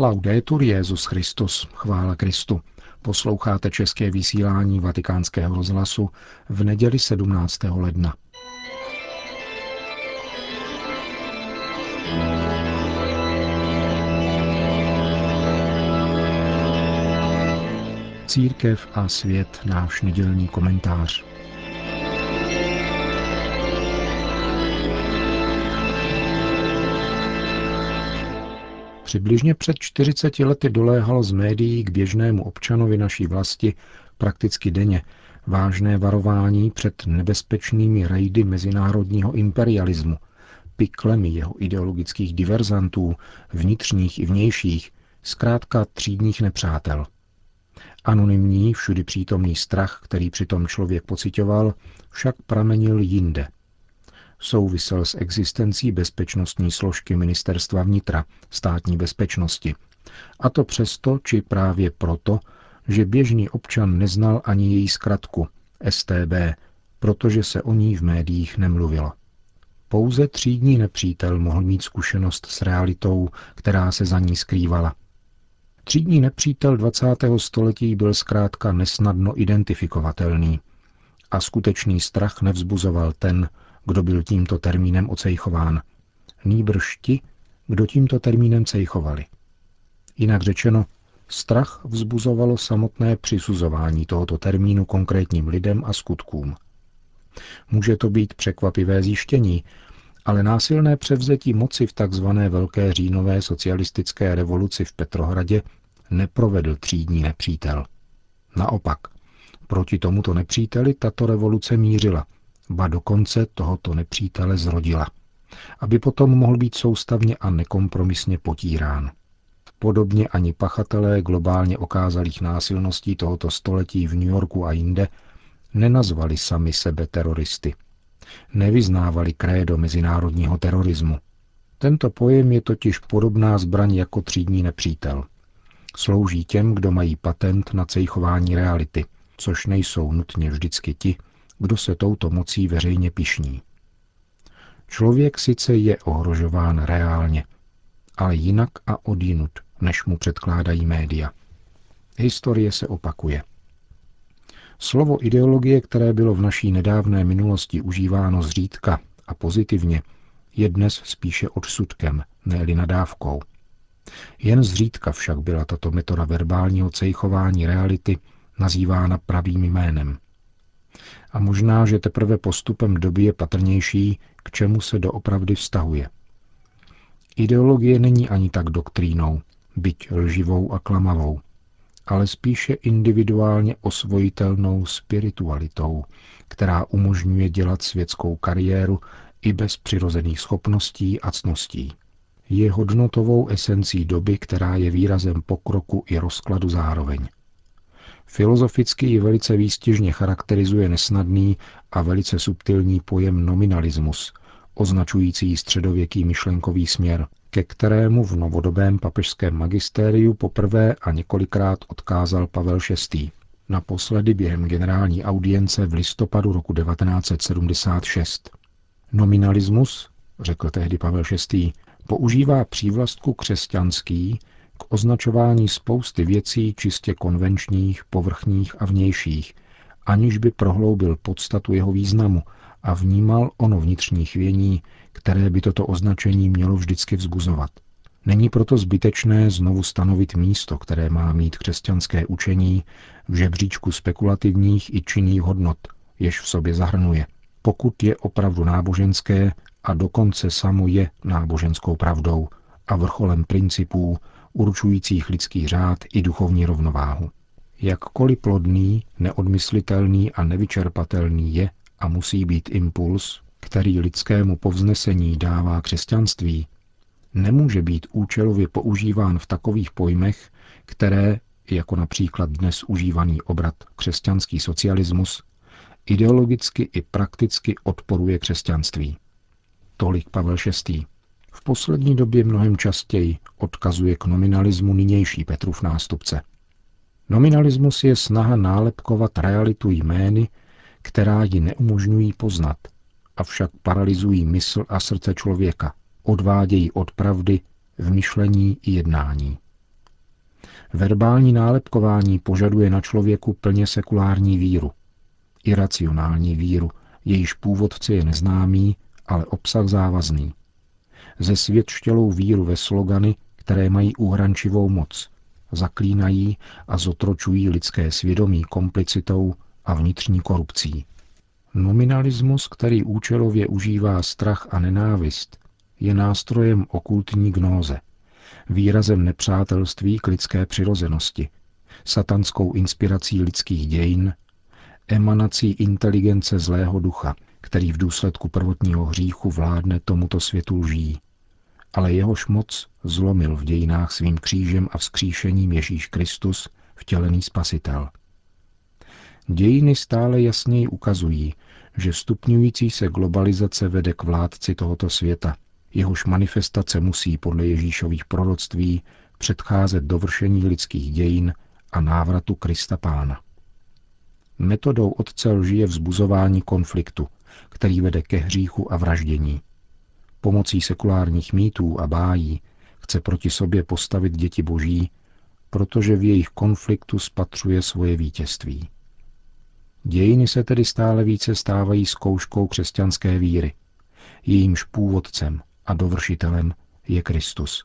Laudetur Jezus Christus, chvála Kristu. Posloucháte české vysílání Vatikánského rozhlasu v neděli 17. ledna. Církev a svět, náš nedělní komentář. Přibližně před 40 lety doléhalo z médií k běžnému občanovi naší vlasti prakticky denně vážné varování před nebezpečnými rejdy mezinárodního imperialismu, piklemi jeho ideologických diverzantů, vnitřních i vnějších, zkrátka třídních nepřátel. Anonymní, všudy přítomný strach, který přitom člověk pocitoval, však pramenil jinde – souvisel s existencí bezpečnostní složky ministerstva vnitra, státní bezpečnosti. A to přesto, či právě proto, že běžný občan neznal ani její zkratku STB, protože se o ní v médiích nemluvilo. Pouze třídní nepřítel mohl mít zkušenost s realitou, která se za ní skrývala. Třídní nepřítel 20. století byl zkrátka nesnadno identifikovatelný a skutečný strach nevzbuzoval ten, kdo byl tímto termínem ocejchován. Nýbrž ti, kdo tímto termínem cejchovali. Jinak řečeno, strach vzbuzovalo samotné přisuzování tohoto termínu konkrétním lidem a skutkům. Může to být překvapivé zjištění, ale násilné převzetí moci v tzv. Velké říjnové socialistické revoluci v Petrohradě neprovedl třídní nepřítel. Naopak, proti tomuto nepříteli tato revoluce mířila – ba dokonce tohoto nepřítele zrodila, aby potom mohl být soustavně a nekompromisně potírán. Podobně ani pachatelé globálně okázalých násilností tohoto století v New Yorku a jinde nenazvali sami sebe teroristy. Nevyznávali krédo mezinárodního terorismu. Tento pojem je totiž podobná zbraň jako třídní nepřítel. Slouží těm, kdo mají patent na cejchování reality, což nejsou nutně vždycky ti, kdo se touto mocí veřejně pišní. Člověk sice je ohrožován reálně, ale jinak a odinut, než mu předkládají média. Historie se opakuje. Slovo ideologie, které bylo v naší nedávné minulosti užíváno zřídka a pozitivně, je dnes spíše odsudkem, ne nadávkou. Jen zřídka však byla tato metoda verbálního cejchování reality nazývána pravým jménem – a možná, že teprve postupem doby je patrnější, k čemu se doopravdy vztahuje. Ideologie není ani tak doktrínou, byť lživou a klamavou, ale spíše individuálně osvojitelnou spiritualitou, která umožňuje dělat světskou kariéru i bez přirozených schopností a cností. Je hodnotovou esencí doby, která je výrazem pokroku i rozkladu zároveň. Filozoficky ji velice výstižně charakterizuje nesnadný a velice subtilní pojem nominalismus, označující středověký myšlenkový směr, ke kterému v novodobém papežském magistériu poprvé a několikrát odkázal Pavel VI. Naposledy během generální audience v listopadu roku 1976. Nominalismus, řekl tehdy Pavel VI., používá přívlastku křesťanský k označování spousty věcí čistě konvenčních, povrchních a vnějších, aniž by prohloubil podstatu jeho významu a vnímal ono vnitřní chvění, které by toto označení mělo vždycky vzbuzovat. Není proto zbytečné znovu stanovit místo, které má mít křesťanské učení v žebříčku spekulativních i činných hodnot, jež v sobě zahrnuje, pokud je opravdu náboženské a dokonce samo je náboženskou pravdou a vrcholem principů, určujících lidský řád i duchovní rovnováhu. Jakkoliv plodný, neodmyslitelný a nevyčerpatelný je a musí být impuls, který lidskému povznesení dává křesťanství, nemůže být účelově používán v takových pojmech, které, jako například dnes užívaný obrat křesťanský socialismus, ideologicky i prakticky odporuje křesťanství. Tolik Pavel VI. V poslední době mnohem častěji odkazuje k nominalismu nynější Petrův nástupce. Nominalismus je snaha nálepkovat realitu jmény, která ji neumožňují poznat, avšak paralyzují mysl a srdce člověka, odvádějí od pravdy v myšlení i jednání. Verbální nálepkování požaduje na člověku plně sekulární víru. Iracionální víru, jejíž původce je neznámý, ale obsah závazný. Ze světštělou víru ve slogany, které mají uhrančivou moc, zaklínají a zotročují lidské svědomí komplicitou a vnitřní korupcí. Nominalismus, který účelově užívá strach a nenávist, je nástrojem okultní gnóze, výrazem nepřátelství k lidské přirozenosti, satanskou inspirací lidských dějin, emanací inteligence zlého ducha, který v důsledku prvotního hříchu vládne tomuto světu lží. Ale jehož moc zlomil v dějinách svým křížem a vzkříšením Ježíš Kristus, vtělený spasitel. Dějiny stále jasněji ukazují, že stupňující se globalizace vede k vládci tohoto světa, jehož manifestace musí podle Ježíšových proroctví předcházet dovršení lidských dějin a návratu Krista Pána. Metodou otce lži je vzbuzování konfliktu, který vede ke hříchu a vraždění. Pomocí sekulárních mýtů a bájí chce proti sobě postavit děti boží, protože v jejich konfliktu spatřuje svoje vítězství. Dějiny se tedy stále více stávají zkouškou křesťanské víry. Jejímž původcem a dovršitelem je Kristus.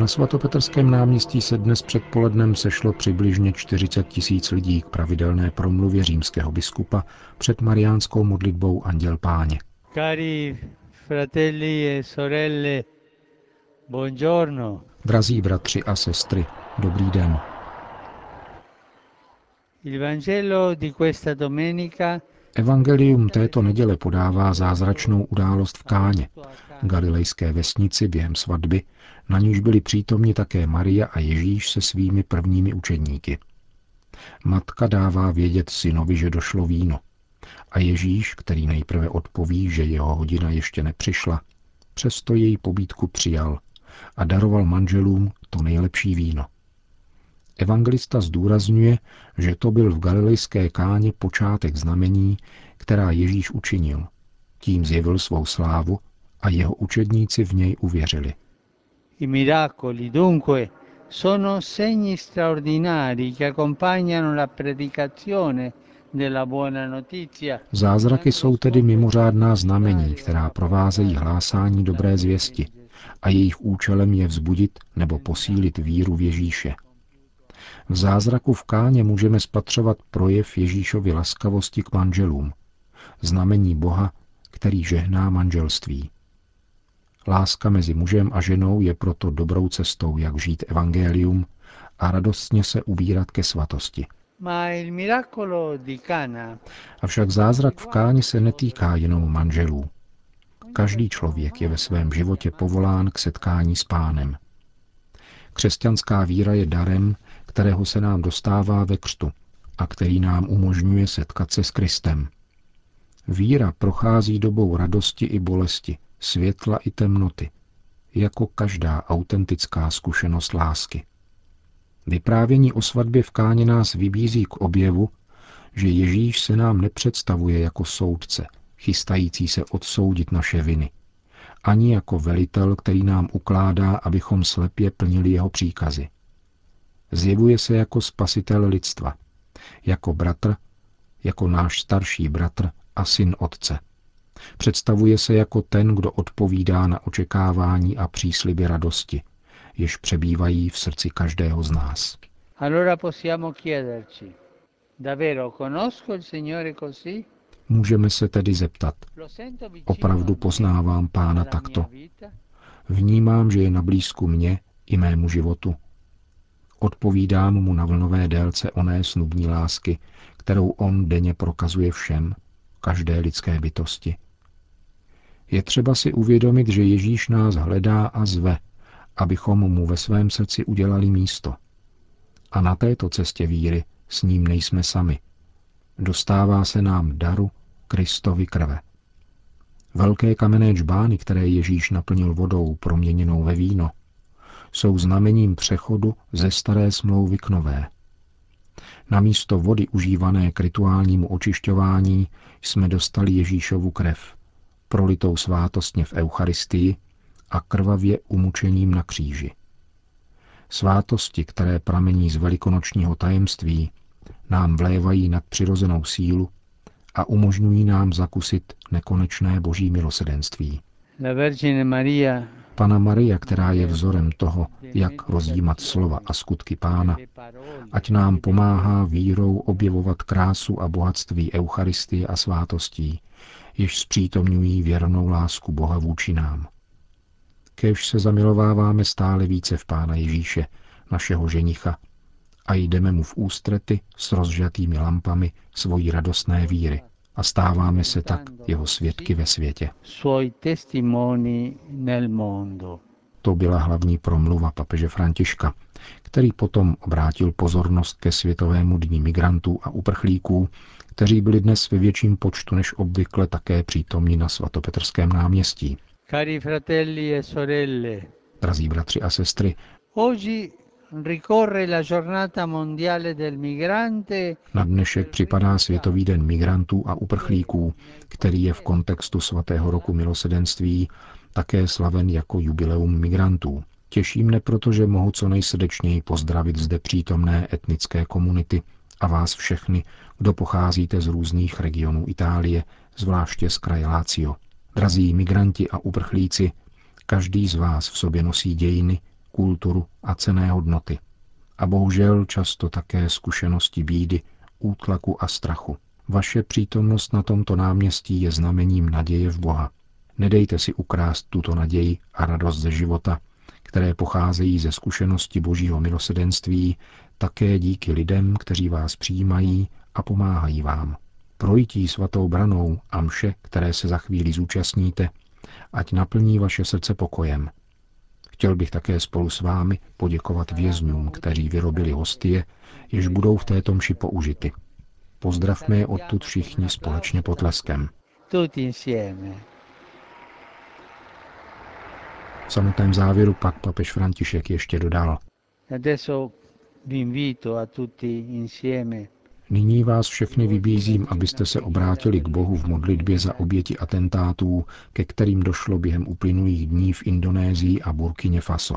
Na svatopetrském náměstí se dnes předpolednem sešlo přibližně 40 tisíc lidí k pravidelné promluvě římského biskupa před mariánskou modlitbou Anděl Páně. Cari fratelli e sorelle, buongiorno. Drazí bratři a sestry, dobrý den. Il Vangelo di questa domenica Evangelium této neděle podává zázračnou událost v Káně, galilejské vesnici během svatby, na níž byli přítomni také Maria a Ježíš se svými prvními učedníky. Matka dává vědět synovi, že došlo víno. A Ježíš, který nejprve odpoví, že jeho hodina ještě nepřišla, přesto její pobídku přijal a daroval manželům to nejlepší víno. Evangelista zdůrazňuje, že to byl v galilejské káně počátek znamení, která Ježíš učinil. Tím zjevil svou slávu a jeho učedníci v něj uvěřili. I miracoli dunque sono segni straordinari che accompagnano la predicazione Zázraky jsou tedy mimořádná znamení, která provázejí hlásání dobré zvěsti a jejich účelem je vzbudit nebo posílit víru v Ježíše. V zázraku v káně můžeme spatřovat projev Ježíšovy laskavosti k manželům, znamení Boha, který žehná manželství. Láska mezi mužem a ženou je proto dobrou cestou, jak žít evangelium a radostně se ubírat ke svatosti. Avšak zázrak v káni se netýká jenom manželů. Každý člověk je ve svém životě povolán k setkání s pánem. Křesťanská víra je darem, kterého se nám dostává ve křtu a který nám umožňuje setkat se s Kristem. Víra prochází dobou radosti i bolesti, světla i temnoty, jako každá autentická zkušenost lásky. Vyprávění o svatbě v Káně nás vybízí k objevu, že Ježíš se nám nepředstavuje jako soudce, chystající se odsoudit naše viny, ani jako velitel, který nám ukládá, abychom slepě plnili jeho příkazy. Zjevuje se jako spasitel lidstva, jako bratr, jako náš starší bratr a syn otce. Představuje se jako ten, kdo odpovídá na očekávání a přísliby radosti, jež přebývají v srdci každého z nás. Můžeme se tedy zeptat, opravdu poznávám pána takto? Vnímám, že je na blízku mě i mému životu. Odpovídám mu na vlnové délce oné snubní lásky, kterou on denně prokazuje všem, každé lidské bytosti. Je třeba si uvědomit, že Ježíš nás hledá a zve, abychom mu ve svém srdci udělali místo. A na této cestě víry s ním nejsme sami. Dostává se nám daru Kristovi krve. Velké kamenné čbány, které Ježíš naplnil vodou proměněnou ve víno, jsou znamením přechodu ze staré smlouvy k nové. Na místo vody užívané k rituálnímu očišťování jsme dostali Ježíšovu krev, prolitou svátostně v Eucharistii a krvavě umučením na kříži. Svátosti, které pramení z velikonočního tajemství, nám vlévají nad přirozenou sílu a umožňují nám zakusit nekonečné boží milosedenství. Pana Maria, která je vzorem toho, jak rozjímat slova a skutky pána, ať nám pomáhá vírou objevovat krásu a bohatství Eucharistie a svátostí, jež zpřítomňují věrnou lásku Boha vůči nám. Kéž se zamilováváme stále více v Pána Ježíše, našeho ženicha, a jdeme mu v ústrety s rozžatými lampami svojí radostné víry a stáváme se tak jeho svědky ve světě. To byla hlavní promluva papeže Františka, který potom obrátil pozornost ke Světovému dní migrantů a uprchlíků, kteří byli dnes ve větším počtu než obvykle také přítomní na svatopetrském náměstí. Cari fratelli e sorelle, Drazí bratři a sestry, oggi na dnešek připadá Světový den migrantů a uprchlíků, který je v kontextu svatého roku milosedenství také slaven jako jubileum migrantů. Těší mne proto, že mohu co nejsrdečněji pozdravit zde přítomné etnické komunity a vás všechny, kdo pocházíte z různých regionů Itálie, zvláště z kraje Lácio. Drazí migranti a uprchlíci, každý z vás v sobě nosí dějiny, kulturu a cené hodnoty. A bohužel často také zkušenosti bídy, útlaku a strachu. Vaše přítomnost na tomto náměstí je znamením naděje v Boha. Nedejte si ukrást tuto naději a radost ze života, které pocházejí ze zkušenosti božího milosedenství, také díky lidem, kteří vás přijímají a pomáhají vám. Projítí svatou branou a mše, které se za chvíli zúčastníte, ať naplní vaše srdce pokojem. Chtěl bych také spolu s vámi poděkovat vězňům, kteří vyrobili hostie, jež budou v této mši použity. Pozdravme je odtud všichni společně potleskem. V samotném závěru pak papež František ještě dodal. Nyní vás všechny vybízím, abyste se obrátili k Bohu v modlitbě za oběti atentátů, ke kterým došlo během uplynulých dní v Indonésii a Burkině Faso.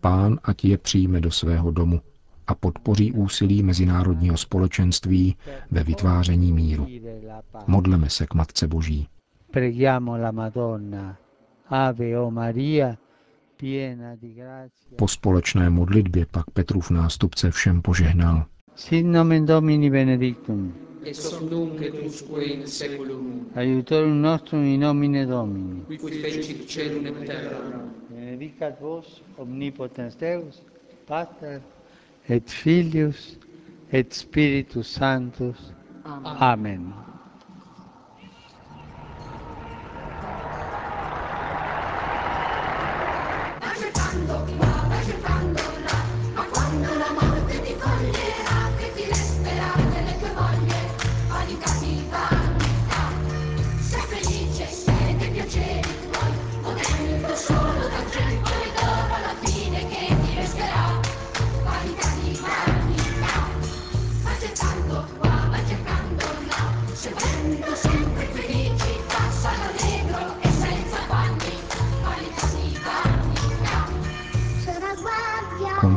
Pán ať je přijme do svého domu a podpoří úsilí mezinárodního společenství ve vytváření míru. Modleme se k Matce Boží. Preghiamo la Madonna. Ave o Maria, po společné modlitbě pak Petrův nástupce všem požehnal. Sit nomen Domini benedictum. Ex hoc nunc et usque in seculum. Aiutorium nostrum in nomine Domini. Qui fecit celum et terra. Benedicat vos omnipotens Deus, Pater et Filius et Spiritus Sanctus. Amen. Amen.